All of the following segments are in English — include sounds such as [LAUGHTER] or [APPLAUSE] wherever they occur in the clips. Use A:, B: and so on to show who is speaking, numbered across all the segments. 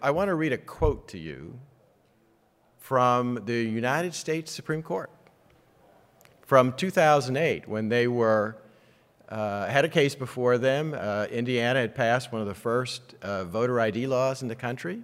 A: I want to read a quote to you from the United States Supreme Court from 2008 when they were uh, had a case before them. Uh, Indiana had passed one of the first uh, voter ID laws in the country,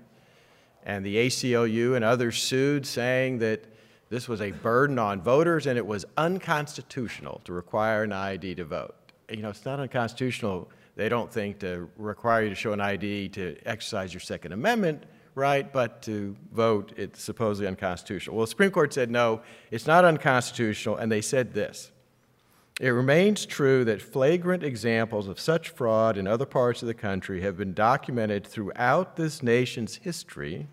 A: and the ACLU and others sued, saying that this was a burden on voters and it was unconstitutional to require an ID to vote. You know, it's not unconstitutional, they don't think, to require you to show an ID to exercise your Second Amendment right, but to vote, it's supposedly unconstitutional. Well, the Supreme Court said no, it's not unconstitutional, and they said this. It remains true that flagrant examples of such fraud in other parts of the country have been documented throughout this nation's history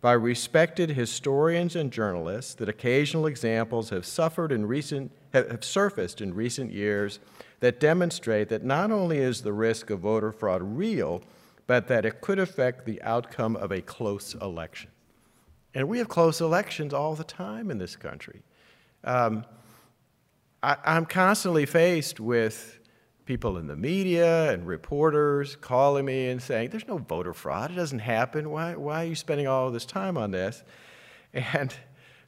A: by respected historians and journalists, that occasional examples have suffered in recent have surfaced in recent years that demonstrate that not only is the risk of voter fraud real, but that it could affect the outcome of a close election. And we have close elections all the time in this country. Um, I, I'm constantly faced with people in the media and reporters calling me and saying, There's no voter fraud. It doesn't happen. Why, why are you spending all this time on this? And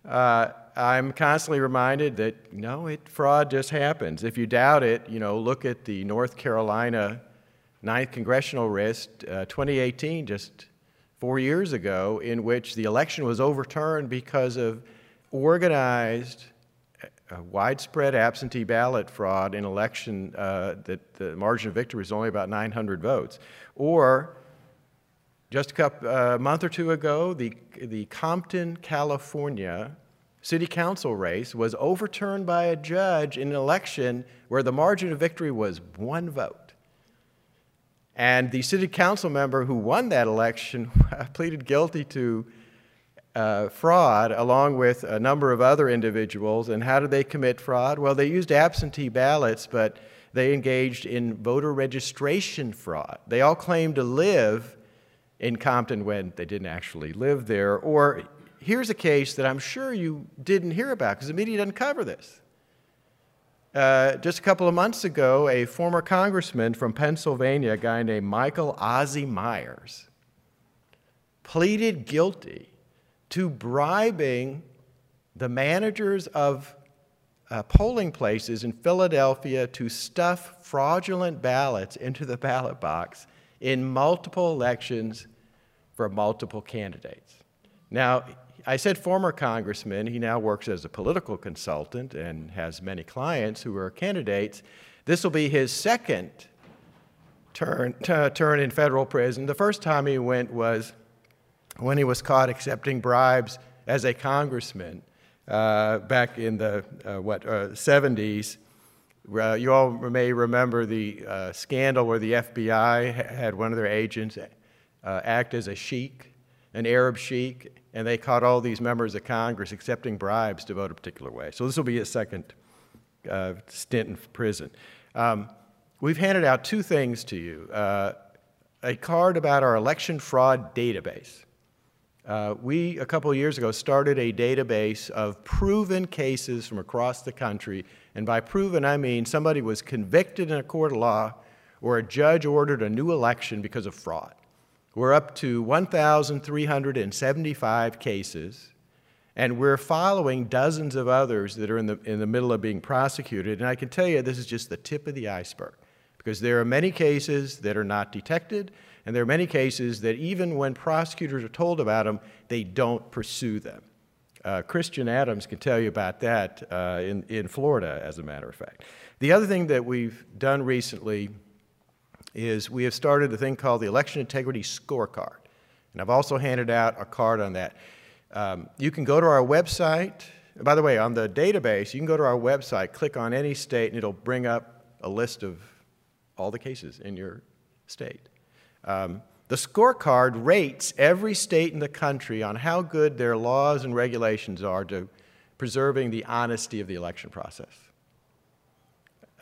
A: uh, I'm constantly reminded that no, it, fraud just happens. If you doubt it, you know, look at the North Carolina ninth congressional race, uh, 2018, just four years ago, in which the election was overturned because of organized, uh, widespread absentee ballot fraud in election uh, that the margin of victory was only about 900 votes. Or just a couple, uh, month or two ago, the, the Compton, California city council race was overturned by a judge in an election where the margin of victory was one vote. And the city council member who won that election [LAUGHS] pleaded guilty to uh, fraud along with a number of other individuals. And how did they commit fraud? Well, they used absentee ballots, but they engaged in voter registration fraud. They all claimed to live in Compton when they didn't actually live there. Or here's a case that I'm sure you didn't hear about because the media doesn't cover this. Uh, just a couple of months ago, a former congressman from Pennsylvania, a guy named Michael Ozzie Myers, pleaded guilty to bribing the managers of uh, polling places in Philadelphia to stuff fraudulent ballots into the ballot box in multiple elections for multiple candidates. Now, I said former congressman. He now works as a political consultant and has many clients who are candidates. This will be his second turn, turn in federal prison. The first time he went was when he was caught accepting bribes as a congressman uh, back in the uh, what uh, 70s. Uh, you all may remember the uh, scandal where the FBI had one of their agents uh, act as a sheik, an Arab sheik, and they caught all these members of Congress accepting bribes to vote a particular way. So this will be his second uh, stint in prison. Um, we've handed out two things to you uh, a card about our election fraud database. Uh, we, a couple years ago, started a database of proven cases from across the country. And by proven, I mean somebody was convicted in a court of law or a judge ordered a new election because of fraud. We're up to 1,375 cases, and we're following dozens of others that are in the, in the middle of being prosecuted. And I can tell you this is just the tip of the iceberg because there are many cases that are not detected, and there are many cases that even when prosecutors are told about them, they don't pursue them. Uh, Christian Adams can tell you about that uh, in, in Florida, as a matter of fact. The other thing that we've done recently is we have started a thing called the Election Integrity Scorecard. And I've also handed out a card on that. Um, you can go to our website. By the way, on the database, you can go to our website, click on any state, and it'll bring up a list of all the cases in your state. Um, the scorecard rates every state in the country on how good their laws and regulations are to preserving the honesty of the election process.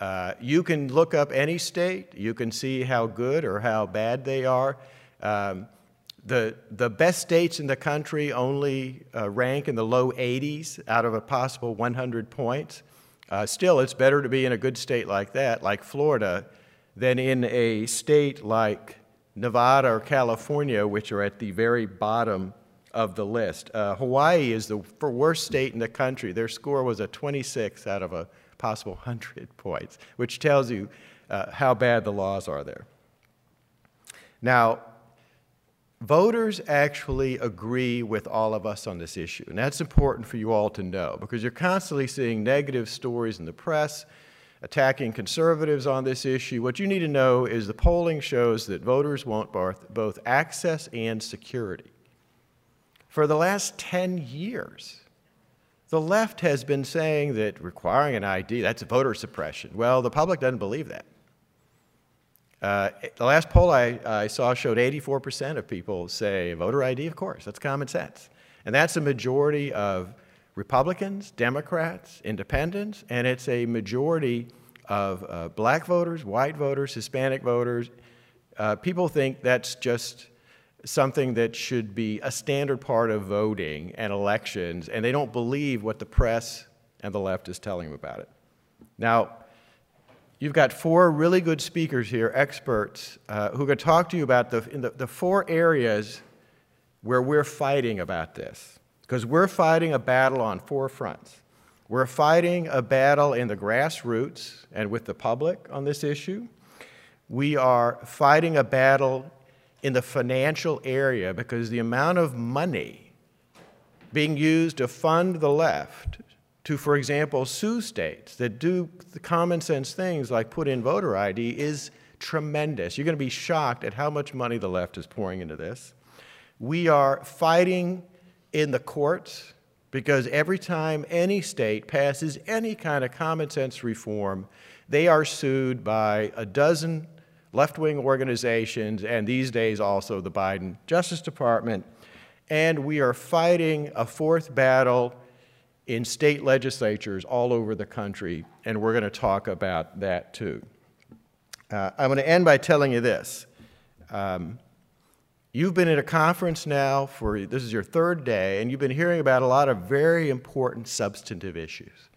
A: Uh, you can look up any state, you can see how good or how bad they are. Um, the, the best states in the country only uh, rank in the low 80s out of a possible 100 points. Uh, still, it's better to be in a good state like that, like Florida, than in a state like Nevada or California, which are at the very bottom of the list. Uh, Hawaii is the worst state in the country. Their score was a 26 out of a possible [LAUGHS] 100 points, which tells you uh, how bad the laws are there. Now, voters actually agree with all of us on this issue, and that's important for you all to know because you're constantly seeing negative stories in the press attacking conservatives on this issue. What you need to know is the polling shows that voters want both, both access and security. For the last 10 years, the left has been saying that requiring an ID, that's voter suppression. Well, the public doesn't believe that. Uh, the last poll I, I, saw showed 84% of people say voter ID, of course, that's common sense. And that's a majority of Republicans, Democrats, independents, and it's a majority of uh, black voters, white voters, Hispanic voters. Uh, people think that's just something that should be a standard part of voting and elections, and they don't believe what the press and the left is telling them about it. Now, you've got four really good speakers here, experts, uh, who to talk to you about the, the, the four areas where we're fighting about this because we're fighting a battle on four fronts. We're fighting a battle in the grassroots and with the public on this issue. We are fighting a battle in the financial area because the amount of money being used to fund the left to, for example, sue states that do the common sense things like put in voter ID is tremendous. You're going to be shocked at how much money the left is pouring into this. We are fighting in the courts because every time any state passes any kind of common sense reform, they are sued by a dozen left wing organizations and these days also the Biden Justice Department. And we are fighting a fourth battle in state legislatures all over the country, and we're going to talk about that too. Uh, I'm going to end by telling you this. Um, You've been at a conference now for this is your third day, and you've been hearing about a lot of very important substantive issues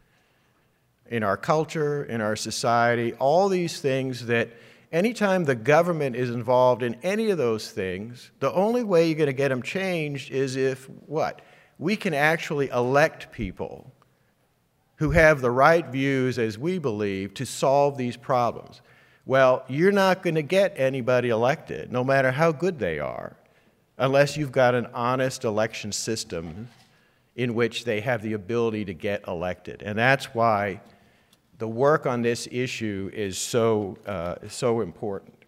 A: in our culture, in our society, all these things that anytime the government is involved in any of those things, the only way you're going to get them changed is if what? We can actually elect people who have the right views, as we believe, to solve these problems. Well, you're not going to get anybody elected, no matter how good they are, unless you've got an honest election system in which they have the ability to get elected. And that's why the work on this issue is so, uh, so important.